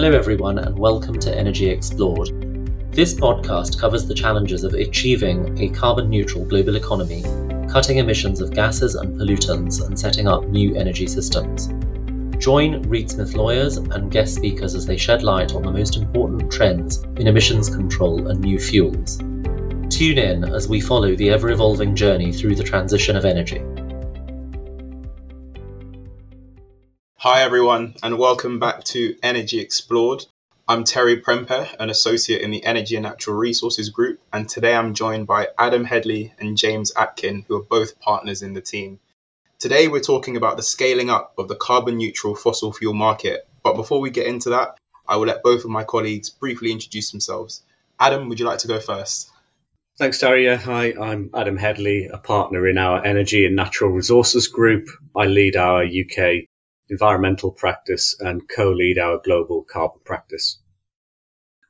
Hello, everyone, and welcome to Energy Explored. This podcast covers the challenges of achieving a carbon neutral global economy, cutting emissions of gases and pollutants, and setting up new energy systems. Join Reed Smith lawyers and guest speakers as they shed light on the most important trends in emissions control and new fuels. Tune in as we follow the ever evolving journey through the transition of energy. Hi, everyone, and welcome back to Energy Explored. I'm Terry Prempeh, an associate in the Energy and Natural Resources Group, and today I'm joined by Adam Hedley and James Atkin, who are both partners in the team. Today, we're talking about the scaling up of the carbon neutral fossil fuel market. But before we get into that, I will let both of my colleagues briefly introduce themselves. Adam, would you like to go first? Thanks, Terry. Hi, I'm Adam Hedley, a partner in our Energy and Natural Resources Group. I lead our UK environmental practice and co-lead our global carbon practice.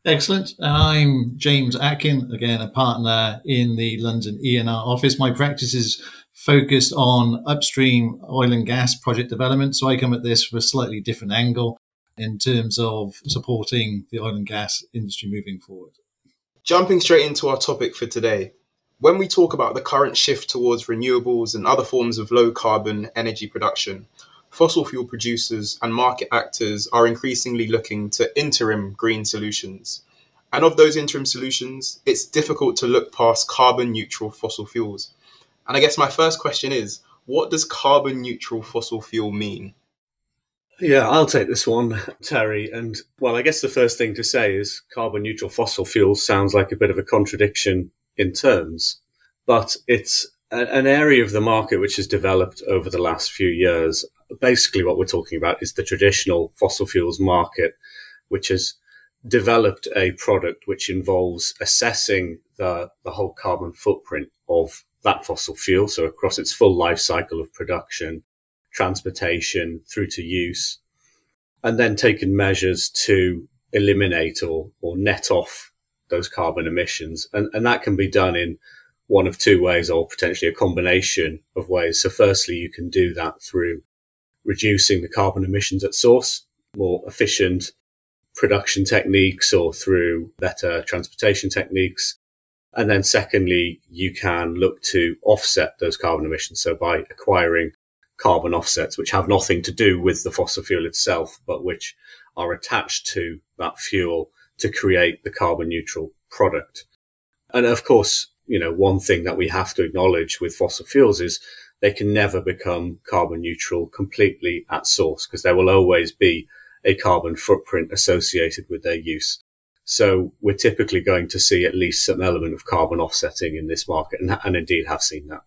Excellent. And I'm James Atkin, again, a partner in the London ENR office. My practice is focused on upstream oil and gas project development. So I come at this from a slightly different angle in terms of supporting the oil and gas industry moving forward. Jumping straight into our topic for today. When we talk about the current shift towards renewables and other forms of low carbon energy production, fossil fuel producers and market actors are increasingly looking to interim green solutions. And of those interim solutions, it's difficult to look past carbon neutral fossil fuels. And I guess my first question is what does carbon neutral fossil fuel mean? Yeah, I'll take this one, Terry. And well, I guess the first thing to say is carbon neutral fossil fuels sounds like a bit of a contradiction in terms, but it's an area of the market which has developed over the last few years basically what we're talking about is the traditional fossil fuels market, which has developed a product which involves assessing the, the whole carbon footprint of that fossil fuel. So across its full life cycle of production, transportation through to use, and then taken measures to eliminate or, or net off those carbon emissions. And, and that can be done in one of two ways or potentially a combination of ways. So firstly, you can do that through reducing the carbon emissions at source, more efficient production techniques or through better transportation techniques. And then secondly, you can look to offset those carbon emissions. So by acquiring carbon offsets, which have nothing to do with the fossil fuel itself, but which are attached to that fuel to create the carbon neutral product. And of course, you know, one thing that we have to acknowledge with fossil fuels is they can never become carbon neutral completely at source because there will always be a carbon footprint associated with their use. So we're typically going to see at least some element of carbon offsetting in this market and, and indeed have seen that.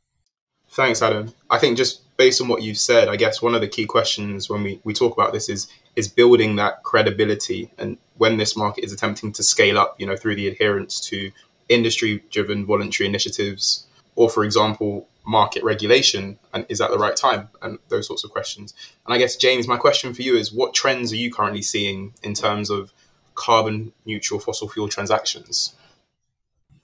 Thanks, Adam. I think just based on what you've said, I guess one of the key questions when we, we talk about this is is building that credibility and when this market is attempting to scale up, you know, through the adherence to industry driven voluntary initiatives, or for example, market regulation and is that the right time? And those sorts of questions. And i guess james my question for you is what trends are you currently seeing in terms of carbon neutral fossil fuel transactions?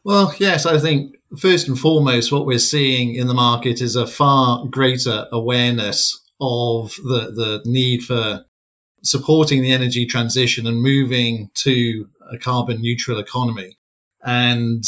Well yes i think first and foremost what we're seeing in the market is a far greater awareness of the, the need for supporting the energy transition and moving to a carbon neutral economy. And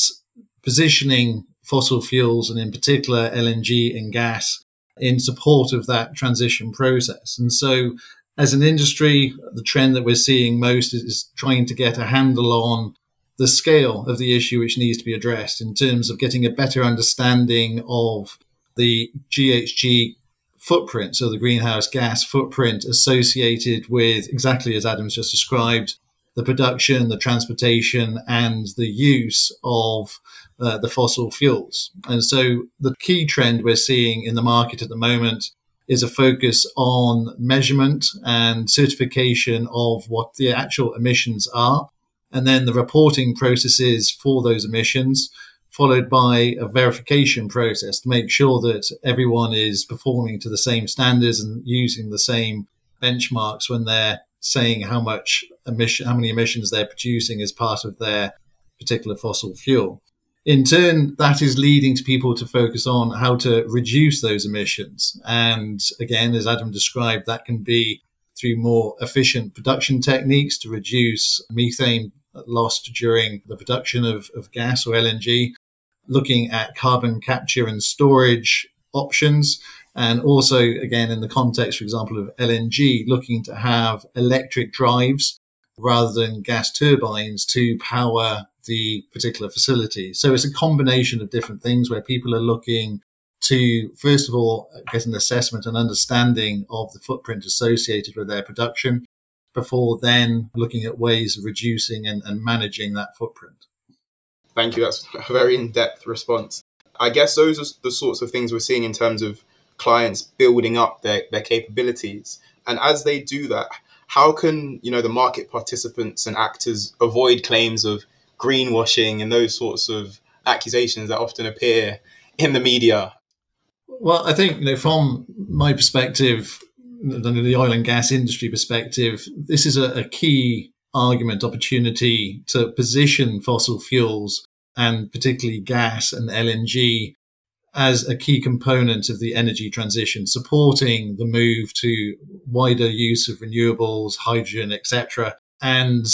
positioning fossil fuels and in particular LNG and gas in support of that transition process. And so as an industry, the trend that we're seeing most is, trying to get a handle on the scale of the issue which needs to be addressed in terms of getting a better understanding of the GHG footprint, so the greenhouse gas footprint associated with exactly as Adam's just described, the production, the transportation, and the use of uh, the fossil fuels. And so the key trend we're seeing in the market at the moment is a focus on measurement and certification of what the actual emissions are, and then the reporting processes for those emissions, followed by a verification process to make sure that everyone is performing to the same standards and using the same benchmarks when they're saying how much emission, how many emissions they're producing as part of their particular fossil fuel. In turn, that is leading to people to focus on how to reduce those emissions. And again, as Adam described, that can be through more efficient production techniques to reduce methane lost during the production of, of gas or LNG, looking at carbon capture and storage options. And also, again, in the context, for example, of LNG, looking to have electric drives rather than gas turbines to power the particular facility. So it's a combination of different things where people are looking to, first of all, get an assessment and understanding of the footprint associated with their production before then looking at ways of reducing and, and managing that footprint. Thank you. That's a very in depth response. I guess those are the sorts of things we're seeing in terms of clients building up their, their capabilities. And as they do that, how can you know the market participants and actors avoid claims of greenwashing and those sorts of accusations that often appear in the media? Well, I think you know, from my perspective, the oil and gas industry perspective, this is a, a key argument opportunity to position fossil fuels and particularly gas and LNG as a key component of the energy transition, supporting the move to wider use of renewables, hydrogen, etc. And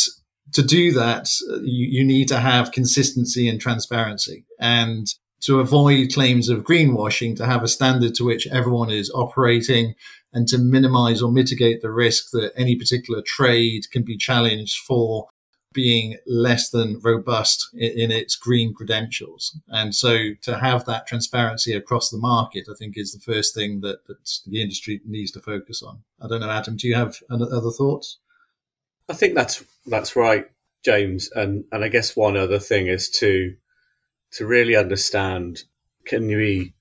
to do that, you, you, need to have consistency and transparency. And to avoid claims of greenwashing, to have a standard to which everyone is operating and to minimize or mitigate the risk that any particular trade can be challenged for being less than robust in, its green credentials. And so to have that transparency across the market, I think is the first thing that, that the industry needs to focus on. I don't know, Adam, do you have other thoughts? I think that's, that's right, James. And, and I guess one other thing is to, to really understand, can we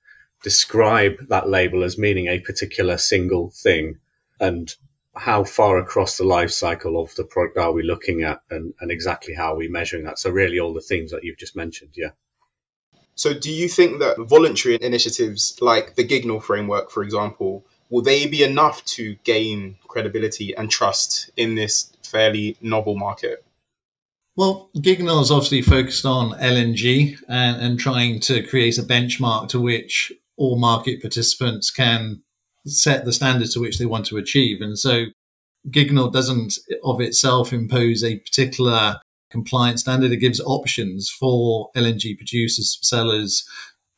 describe that label as meaning a particular single thing? And how far across the life cycle of the product are we looking at and, and exactly how are we measuring that? So really all the things that you've just mentioned yeah. So do you think that voluntary initiatives like the GIIGNL framework for example will they be enough to gain credibility and trust in this fairly novel market well, GIIGNL is obviously focused on LNG and, and trying to create a benchmark to which all market participants can set the standards to which they want to achieve. And so GIIGNL doesn't of itself impose a particular compliance standard. It gives options for LNG producers, sellers,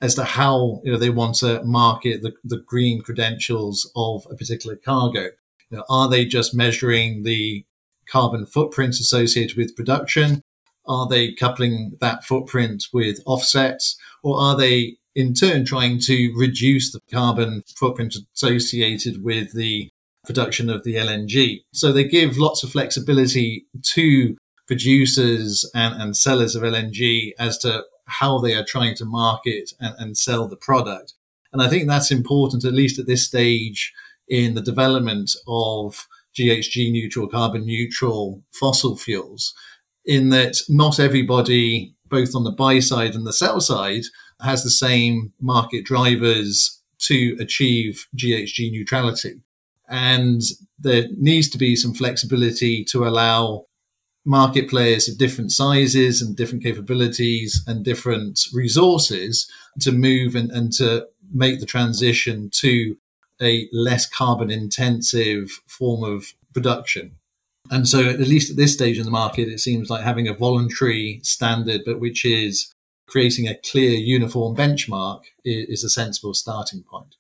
as to how you know, they want to market the, the green credentials of a particular cargo. You know, are they just measuring the carbon footprint associated with production? Are they coupling that footprint with offsets? Or are they in turn trying to reduce the carbon footprint associated with the production of the LNG. So they give lots of flexibility to producers and, and sellers of LNG as to how they are trying to market and, and sell the product. And I think that's important, at least at this stage in the development of GHG neutral, carbon neutral fossil fuels, in that not everybody, both on the buy side and the sell side, has the same market drivers to achieve GHG neutrality. And there needs to be some flexibility to allow market players of different sizes and different capabilities and different resources to move and, and to make the transition to a less carbon intensive form of production. And so, at least at this stage in the market, it seems like having a voluntary standard, but which is creating a clear, uniform benchmark is, a sensible starting point.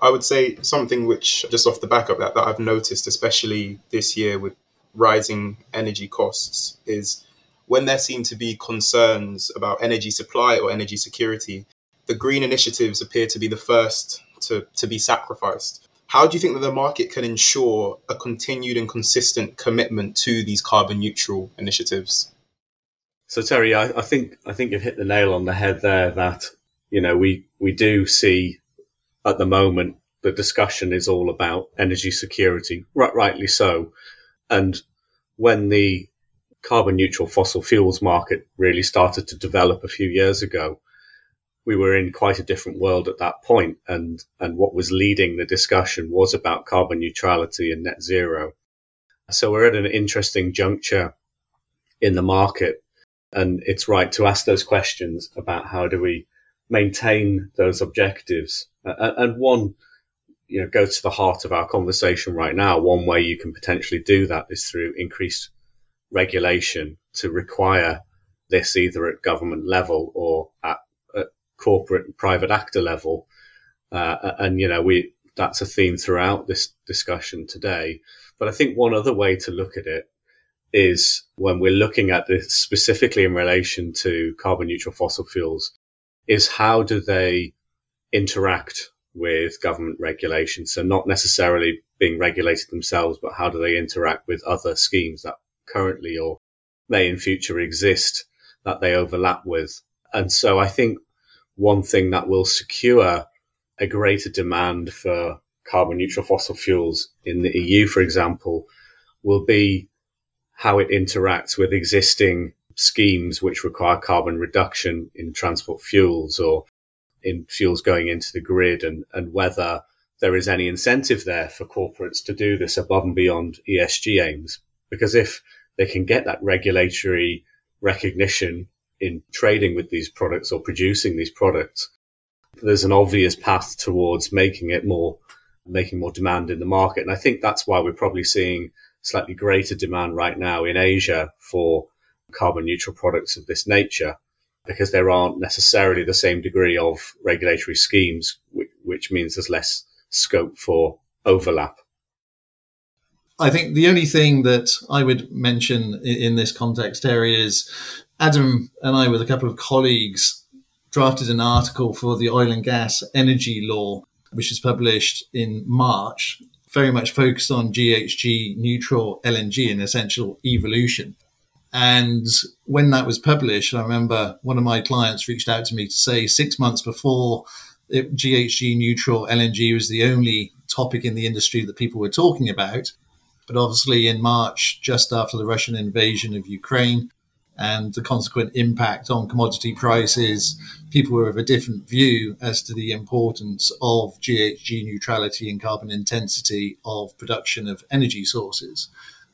I would say something which, just off the back of that, that I've noticed, especially this year with rising energy costs, is when there seem to be concerns about energy supply or energy security, the green initiatives appear to be the first to, to be sacrificed. How do you think that the market can ensure a continued and consistent commitment to these carbon neutral initiatives? So Terry, I, I, think I think you've hit the nail on the head there. That you know we we do see at the moment the discussion is all about energy security, right, rightly so. And when the carbon neutral fossil fuels market really started to develop a few years ago, we were in quite a different world at that point, and and what was leading the discussion was about carbon neutrality and net zero. So we're at an interesting juncture in the market and it's right to ask those questions about how do we maintain those objectives. And one you know, go to the heart of our conversation right now, one way you can potentially do that is through increased regulation to require this either at government level or corporate and private actor level. Uh, and, you know, we, that's a theme throughout this discussion today. But I think one other way to look at it is when we're looking at this specifically in relation to carbon neutral fossil fuels is how do they interact with government regulation? So not necessarily being regulated themselves, but how do they interact with other schemes that currently or may in future exist that they overlap with? And so I think one thing that will secure a greater demand for carbon neutral fossil fuels in the EU, for example, will be how it interacts with existing schemes which require carbon reduction in transport fuels or in fuels going into the grid and, and whether there is any incentive there for corporates to do this above and beyond ESG aims. Because if they can get that regulatory recognition in trading with these products or producing these products, there's an obvious path towards making it more, making more demand in the market. And I think that's why we're probably seeing slightly greater demand right now in Asia for carbon neutral products of this nature because there aren't necessarily the same degree of regulatory schemes, which, means there's less scope for overlap. I think the only thing that I would mention in this context area is Adam and I, with a couple of colleagues, drafted an article for the oil and gas energy law, which was published in March, very much focused on GHG neutral LNG and essential evolution. And when that was published, I remember one of my clients reached out to me to say six months before it, GHG neutral LNG was the only topic in the industry that people were talking about. But obviously, in March, just after the Russian invasion of Ukraine and the consequent impact on commodity prices, people were of a different view as to the importance of GHG neutrality and carbon intensity of production of energy sources.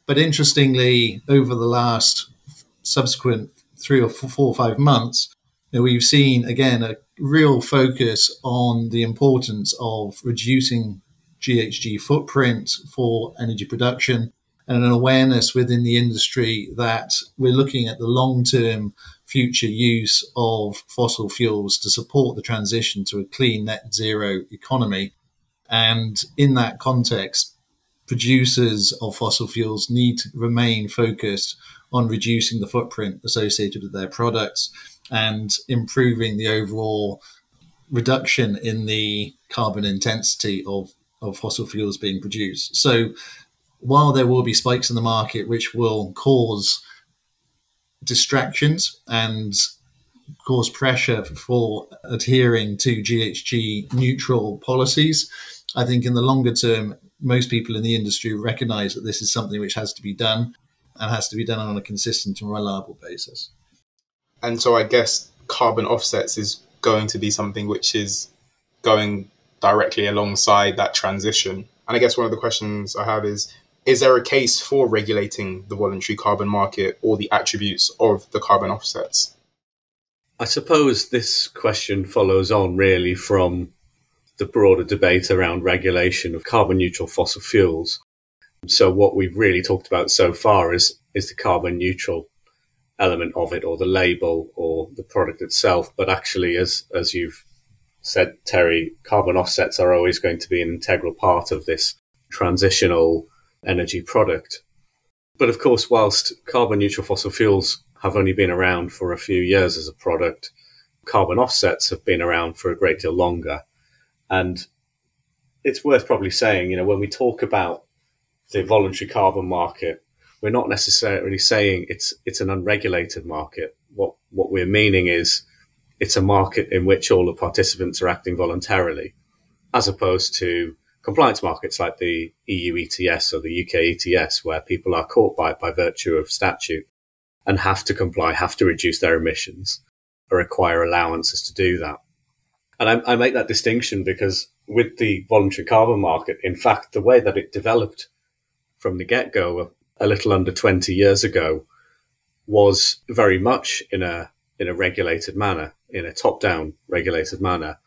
But interestingly, over the last subsequent three or four, or five months, we've seen again a real focus on the importance of reducing GHG footprint for energy production and an awareness within the industry that we're looking at the long term future use of fossil fuels to support the transition to a clean net zero economy. And in that context, producers of fossil fuels need to remain focused on reducing the footprint associated with their products and improving the overall reduction in the carbon intensity of, of fossil fuels being produced. So while there will be spikes in the market which will cause distractions and cause pressure for adhering to GHG neutral policies, I think in the longer term, most people in the industry recognize that this is something which has to be done and has to be done on a consistent and reliable basis. And so I guess carbon offsets is going to be something which is going directly alongside that transition. And I guess one of the questions I have is is there a case for regulating the voluntary carbon market or the attributes of the carbon offsets? I suppose this question follows on really from the broader debate around regulation of carbon neutral fossil fuels. So what we've really talked about so far is is the carbon neutral element of it or the label or the product itself. But actually as as you've said, Terry, carbon offsets are always going to be an integral part of this transitional energy product. But of course, whilst carbon neutral fossil fuels have only been around for a few years as a product, carbon offsets have been around for a great deal longer. And it's worth probably saying, you know, when we talk about the voluntary carbon market, we're not necessarily saying it's it's an unregulated market. What what we're meaning is it's a market in which all the participants are acting voluntarily, as opposed to compliance markets like the EU ETS or the UK ETS, where people are caught by by virtue of statute and have to comply, have to reduce their emissions, or require allowances to do that. And I, I make that distinction because with the voluntary carbon market, in fact, the way that it developed from the get go a little under 20 years ago was very much in a, in a regulated manner, in a top down regulated manner.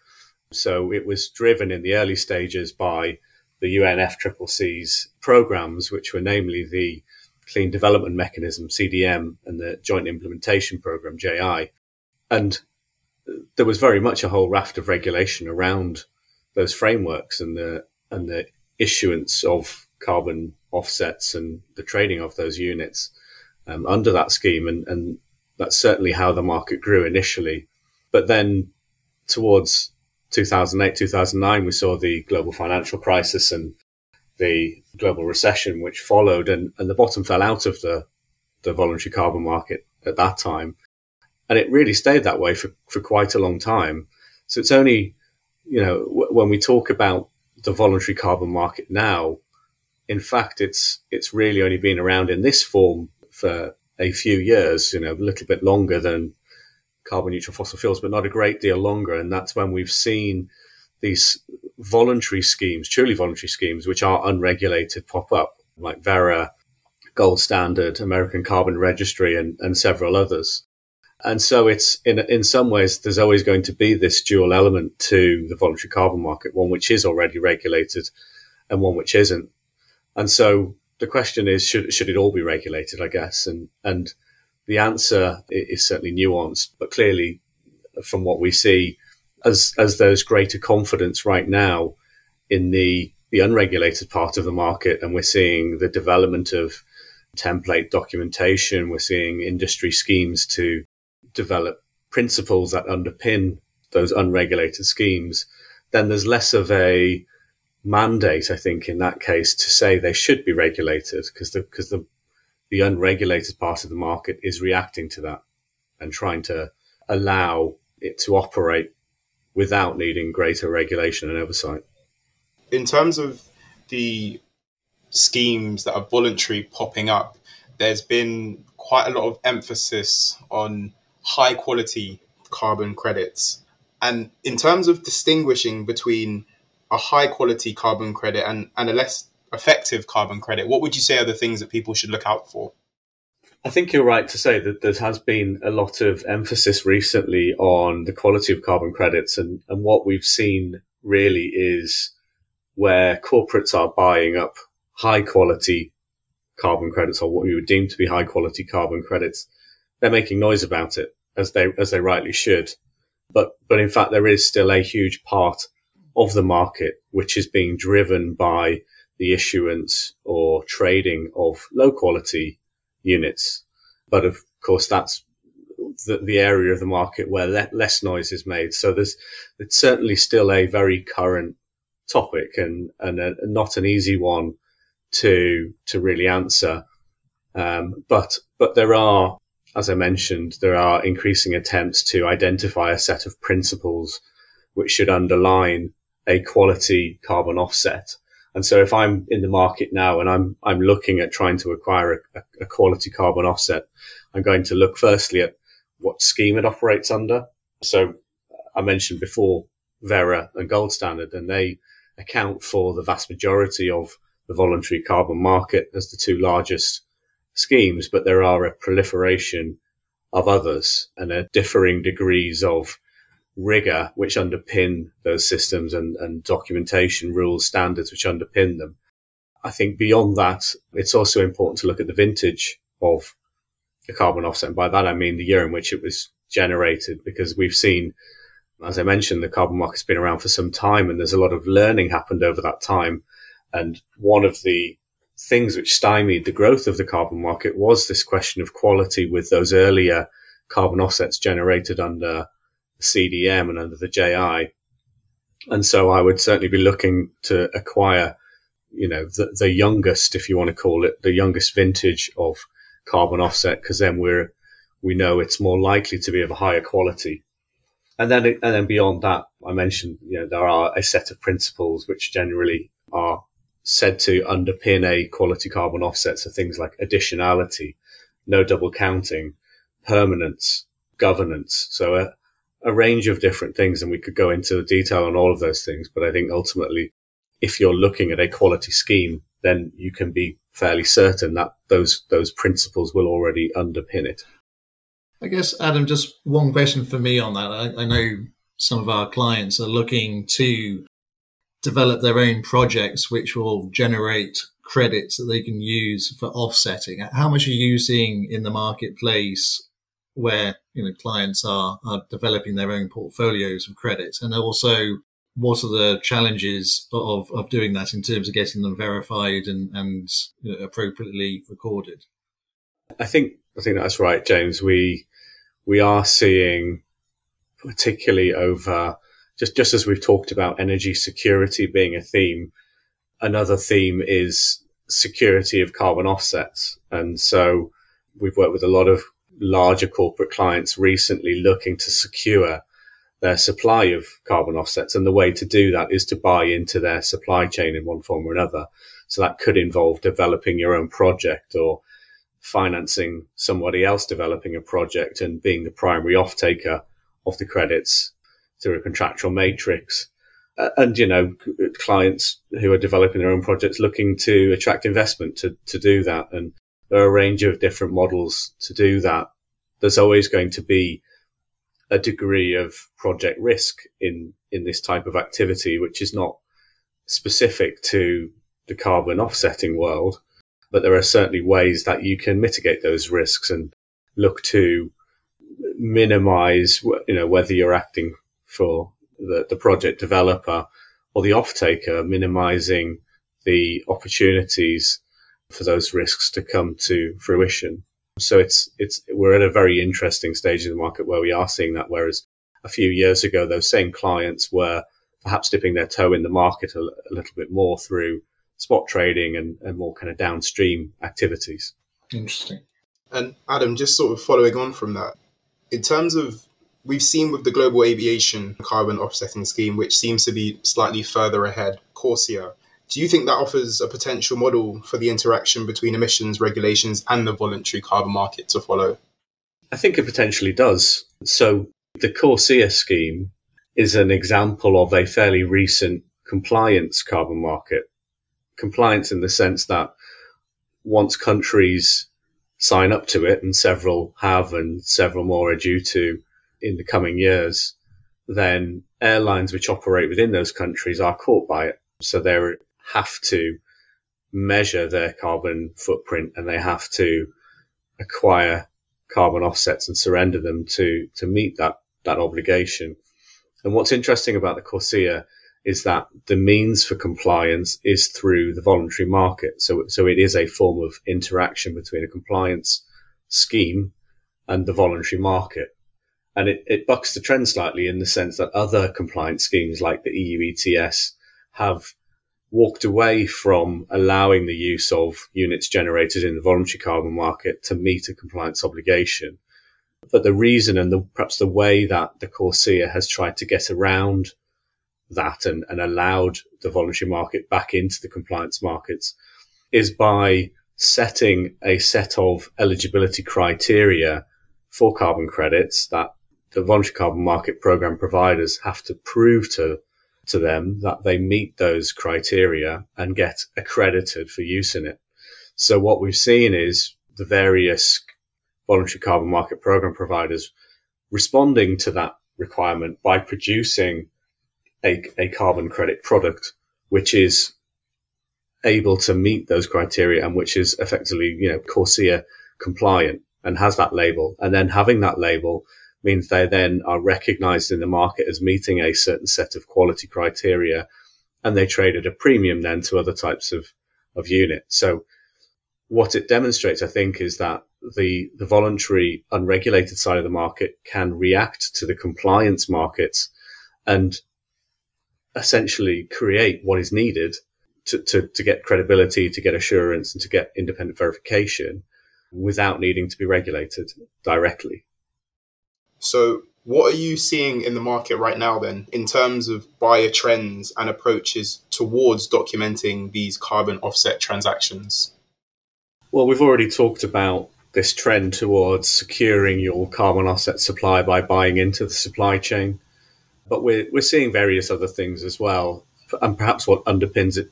So it was driven in the early stages by the UNFCCC's programs, which were namely the Clean Development Mechanism, CDM, and the Joint Implementation Program, JI. And there was very much a whole raft of regulation around those frameworks and the and the issuance of carbon offsets and the trading of those units um, under that scheme, and, and that's certainly how the market grew initially. But then towards 2008, 2009, we saw the global financial crisis and the global recession, which followed, and, and the bottom fell out of the, the voluntary carbon market at that time. And it really stayed that way for, for quite a long time. So it's only, you know, w- when we talk about the voluntary carbon market now, in fact, it's it's really only been around in this form for a few years, you know, a little bit longer than carbon neutral fossil fuels, but not a great deal longer. And that's when we've seen these voluntary schemes, truly voluntary schemes, which are unregulated, pop up, like Verra, Gold Standard, American Carbon Registry, and, and several others. And so it's in in some ways there's always going to be this dual element to the voluntary carbon market, one which is already regulated and one which isn't. And so the question is, should should it all be regulated? I guess, and and the answer is certainly nuanced, but clearly, from what we see, as as there's greater confidence right now in the the unregulated part of the market, and we're seeing the development of template documentation, we're seeing industry schemes to develop principles that underpin those unregulated schemes, then there's less of a mandate, I think, in that case, to say they should be regulated because the because the the unregulated part of the market is reacting to that and trying to allow it to operate without needing greater regulation and oversight. In terms of the schemes that are voluntary popping up, there's been quite a lot of emphasis on high quality carbon credits. And in terms of distinguishing between a high quality carbon credit and, and a less effective carbon credit, what would you say are the things that people should look out for? I think you're right to say that there has been a lot of emphasis recently on the quality of carbon credits, and, and what we've seen really is where corporates are buying up high quality carbon credits or what we would deem to be high quality carbon credits. They're making noise about it as they as they rightly should. But but in fact there is still a huge part of the market which is being driven by the issuance or trading of low quality units. But of course, that's the, the area of the market where le- less noise is made. So there's it's certainly still a very current topic and and a, not an easy one to to really answer. Um, but but there are, as I mentioned, there are increasing attempts to identify a set of principles which should underline a quality carbon offset and so if I'm in the market now and I'm, I'm looking at trying to acquire a, a quality carbon offset, I'm going to look firstly at what scheme it operates under. So uh, I mentioned before Verra and Gold Standard, and they account for the vast majority of the voluntary carbon market as the two largest schemes, but there are a proliferation of others and a differing degrees of rigor which underpin those systems and, and documentation rules, standards which underpin them. I think beyond that, it's also important to look at the vintage of the carbon offset. And by that, I mean the year in which it was generated, because we've seen, as I mentioned, the carbon market's been around for some time and there's a lot of learning happened over that time. And one of the things which stymied the growth of the carbon market was this question of quality with those earlier carbon offsets generated under CDM and under the JI. And so I would certainly be looking to acquire, you know, the, the youngest, if you want to call it, the youngest vintage of carbon offset, because then we're, we know it's more likely to be of a higher quality. And then, and then beyond that, I mentioned, you know, there are a set of principles which generally are said to underpin a quality carbon offset. So things like additionality, no double counting, permanence, governance. So a, a range of different things, and we could go into the detail on all of those things. But I think ultimately, if you're looking at a quality scheme, then you can be fairly certain that those those principles will already underpin it. I guess, Adam, just one question for me on that. I, I know some of our clients are looking to develop their own projects which will generate credits that they can use for offsetting. How much are you seeing in the marketplace where you know clients are, are developing their own portfolios of credits and also what are the challenges of, of doing that in terms of getting them verified and, and you know, appropriately recorded? I think I think that's right, James. We we are seeing, particularly over just just as we've talked about energy security being a theme, another theme is security of carbon offsets, and so we've worked with a lot of larger corporate clients recently looking to secure their supply of carbon offsets. And the way to do that is to buy into their supply chain in one form or another. So that could involve developing your own project or financing somebody else developing a project and being the primary off taker of the credits through a contractual matrix. Uh, and, you know, clients who are developing their own projects looking to attract investment to, to do that. And there are a range of different models to do that. There's always going to be a degree of project risk in in this type of activity, which is not specific to the carbon offsetting world, but there are certainly ways that you can mitigate those risks and look to minimize, you know, whether you're acting for the, the project developer or the off taker, minimizing the opportunities for those risks to come to fruition. So it's it's we're at a very interesting stage in the market where we are seeing that. Whereas a few years ago, those same clients were perhaps dipping their toe in the market a, a little bit more through spot trading and, and more kind of downstream activities. Interesting. And Adam, just sort of following on from that, in terms of we've seen with the global aviation carbon offsetting scheme, which seems to be slightly further ahead, CORSIA, do you think that offers a potential model for the interaction between emissions regulations and the voluntary carbon market to follow? I think it potentially does. So the CORSIA scheme is an example of a fairly recent compliance carbon market. Compliance in the sense that once countries sign up to it, and several have, and several more are due to in the coming years, then airlines which operate within those countries are caught by it. So they're have to measure their carbon footprint and they have to acquire carbon offsets and surrender them to to meet that that obligation. And what's interesting about the CORSIA is that the means for compliance is through the voluntary market. So so it is a form of interaction between a compliance scheme and the voluntary market. And it, it bucks the trend slightly in the sense that other compliance schemes like the EU ETS have walked away from allowing the use of units generated in the voluntary carbon market to meet a compliance obligation. But the reason and the, perhaps the way that the CORSIA has tried to get around that and, and allowed the voluntary market back into the compliance markets is by setting a set of eligibility criteria for carbon credits that the voluntary carbon market program providers have to prove to to them that they meet those criteria and get accredited for use in it. So what we've seen is the various voluntary carbon market program providers responding to that requirement by producing a, a carbon credit product, which is able to meet those criteria and which is effectively, you know, CORSIA compliant and has that label. And then having that label means they then are recognized in the market as meeting a certain set of quality criteria and they trade at a premium then to other types of, of unit. So what it demonstrates, I think, is that the, the voluntary unregulated side of the market can react to the compliance markets and essentially create what is needed to, to, to get credibility, to get assurance and to get independent verification without needing to be regulated directly. So, what are you seeing in the market right now then in terms of buyer trends and approaches towards documenting these carbon offset transactions? Well, we've already talked about this trend towards securing your carbon offset supply by buying into the supply chain. But we're, we're seeing various other things as well. And perhaps what underpins it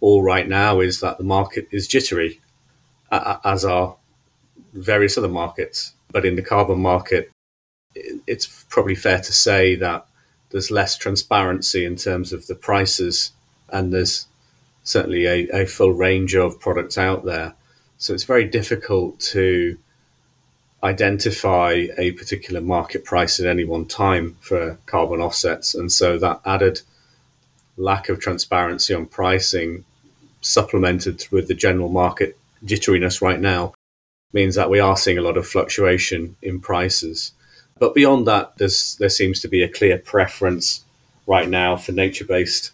all right now is that the market is jittery, as are various other markets. But in the carbon market, it's probably fair to say that there's less transparency in terms of the prices, and there's certainly a, a full range of products out there. So it's very difficult to identify a particular market price at any one time for carbon offsets. And so that added lack of transparency on pricing, supplemented with the general market jitteriness right now, means that we are seeing a lot of fluctuation in prices. But beyond that, there's, there seems to be a clear preference right now for nature based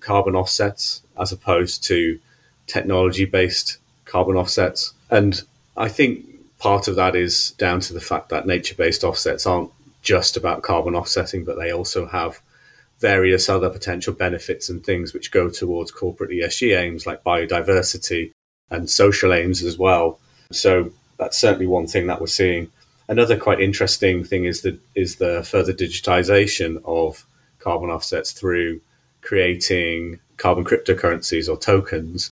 carbon offsets as opposed to technology based carbon offsets. And I think part of that is down to the fact that nature based offsets aren't just about carbon offsetting, but they also have various other potential benefits and things which go towards corporate ESG aims like biodiversity and social aims as well. So that's certainly one thing that we're seeing. Another quite interesting thing is the is the further digitization of carbon offsets through creating carbon cryptocurrencies or tokens.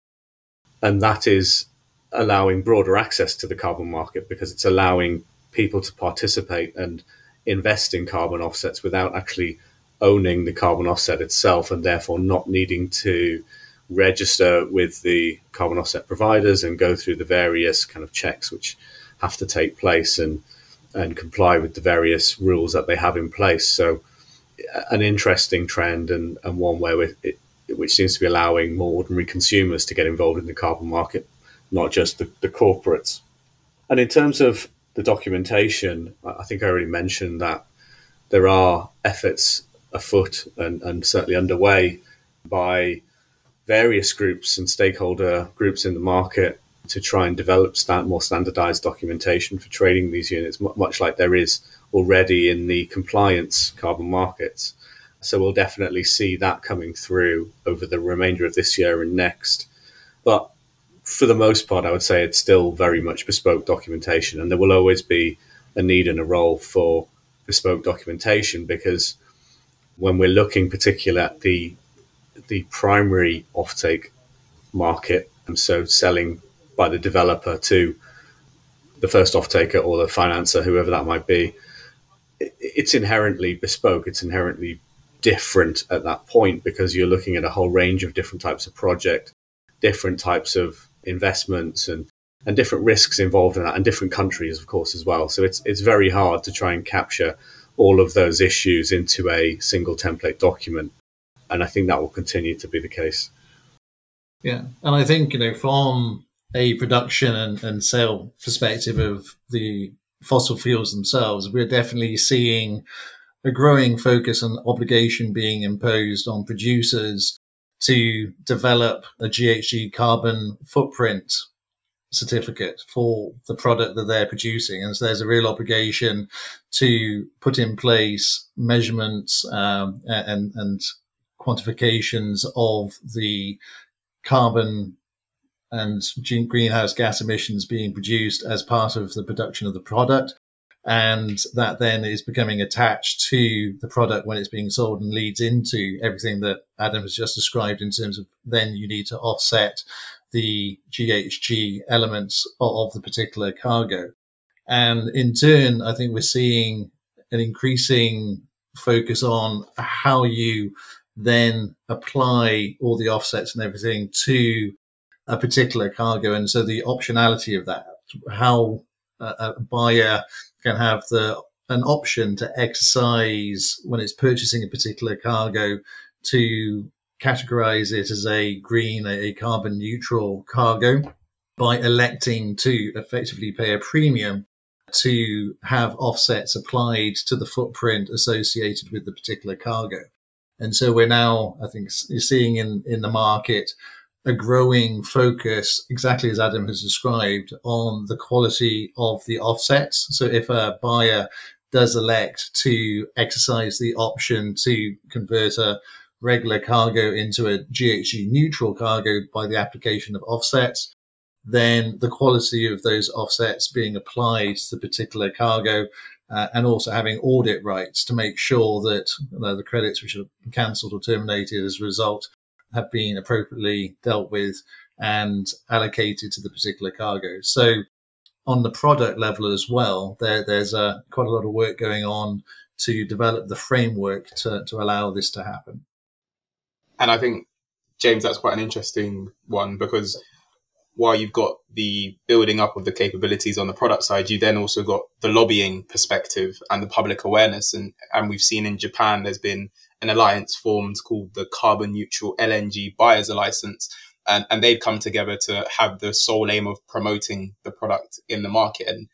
And that is allowing broader access to the carbon market because it's allowing people to participate and invest in carbon offsets without actually owning the carbon offset itself and therefore not needing to register with the carbon offset providers and go through the various kind of checks which have to take place and and comply with the various rules that they have in place. So, an interesting trend and, and one where it, which seems to be allowing more ordinary consumers to get involved in the carbon market not just the, the corporates. And in terms of the documentation, I think I already mentioned that there are efforts afoot and, and certainly underway by various groups and stakeholder groups in the market to try and develop stand, more standardized documentation for trading these units, much like there is already in the compliance carbon markets. So we'll definitely see that coming through over the remainder of this year and next. But for the most part, I would say it's still very much bespoke documentation, and there will always be a need and a role for bespoke documentation because when we're looking particularly at the the primary offtake market, and so selling by the developer to the first off taker or the financer, whoever that might be, it's inherently bespoke. It's inherently different at that point because you're looking at a whole range of different types of project, different types of investments and and different risks involved in that and different countries of course as well. So it's it's very hard to try and capture all of those issues into a single template document. And i think that will continue to be the case. Yeah. And i think you know from a production and, and sale perspective of the fossil fuels themselves we're definitely seeing a growing focus and obligation being imposed on producers to develop a GHG carbon footprint certificate for the product that they're producing. And so there's a real obligation to put in place measurements um, and, and quantifications of the carbon and greenhouse gas emissions being produced as part of the production of the product and that then is becoming attached to the product when it's being sold and leads into everything that Adam has just described in terms of then you need to offset the GHG elements of the particular cargo. And in turn, I think we're seeing an increasing focus on how you then apply all the offsets and everything to a particular cargo. And so the optionality of that, how a buyer can have the an option to exercise when it's purchasing a particular cargo to categorize it as a green, a carbon neutral cargo by electing to effectively pay a premium to have offsets applied to the footprint associated with the particular cargo. And so we're now, I think, seeing in, in the market a growing focus, exactly as Adam has described, on the quality of the offsets. So if a buyer does elect to exercise the option to convert a regular cargo into a GHG neutral cargo by the application of offsets, then the quality of those offsets being applied to the particular cargo uh, and also having audit rights to make sure that you know, the credits which are cancelled or terminated as a result have been appropriately dealt with and allocated to the particular cargo. So on the product level as well, there, there's a, quite a lot of work going on to develop the framework to, to allow this to happen. And I think, James, that's quite an interesting one because while you've got the building up of the capabilities on the product side, you then also got the lobbying perspective and the public awareness. And, and we've seen in Japan, there's been an alliance formed called the Carbon Neutral LNG Buyers Alliance. And, and they've come together to have the sole aim of promoting the product in the market. And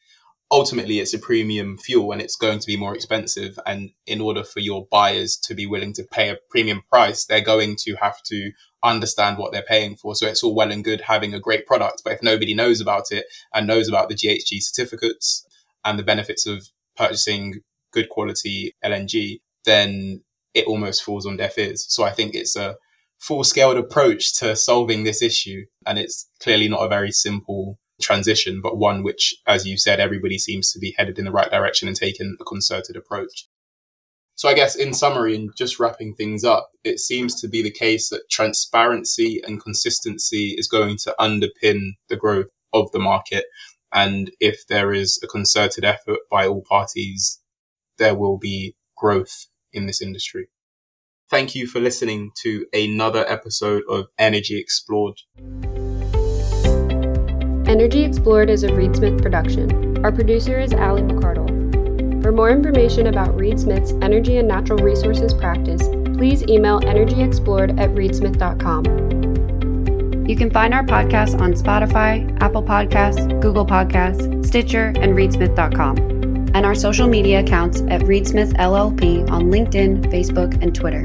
ultimately, it's a premium fuel and it's going to be more expensive. And in order for your buyers to be willing to pay a premium price, they're going to have to understand what they're paying for. So it's all well and good having a great product, but if nobody knows about it and knows about the GHG certificates and the benefits of purchasing good quality LNG, then it almost falls on deaf ears. So I think it's a full scaled approach to solving this issue. And it's clearly not a very simple transition, but one which, as you said, everybody seems to be headed in the right direction and taking a concerted approach. So I guess in summary and just wrapping things up, it seems to be the case that transparency and consistency is going to underpin the growth of the market. And if there is a concerted effort by all parties, there will be growth in this industry. Thank you for listening to another episode of Energy Explored. Energy Explored is a Reed Smith production. Our producer is Ali McCardell. For more information about Reed Smith's energy and natural resources practice, please email energyexplored at reedsmith.com. You can find our podcast on Spotify, Apple Podcasts, Google Podcasts, Stitcher, and reedsmith.com, and our social media accounts at Reedsmith LLP on LinkedIn, Facebook, and Twitter.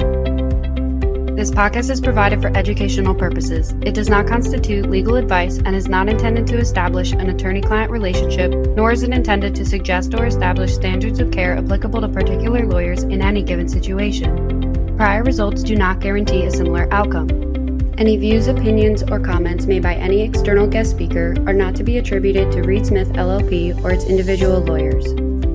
This podcast is provided for educational purposes. It does not constitute legal advice and is not intended to establish an attorney client relationship, nor is it intended to suggest or establish standards of care applicable to particular lawyers in any given situation. Prior results do not guarantee a similar outcome. Any views, opinions, or comments made by any external guest speaker are not to be attributed to Reed Smith LLP or its individual lawyers.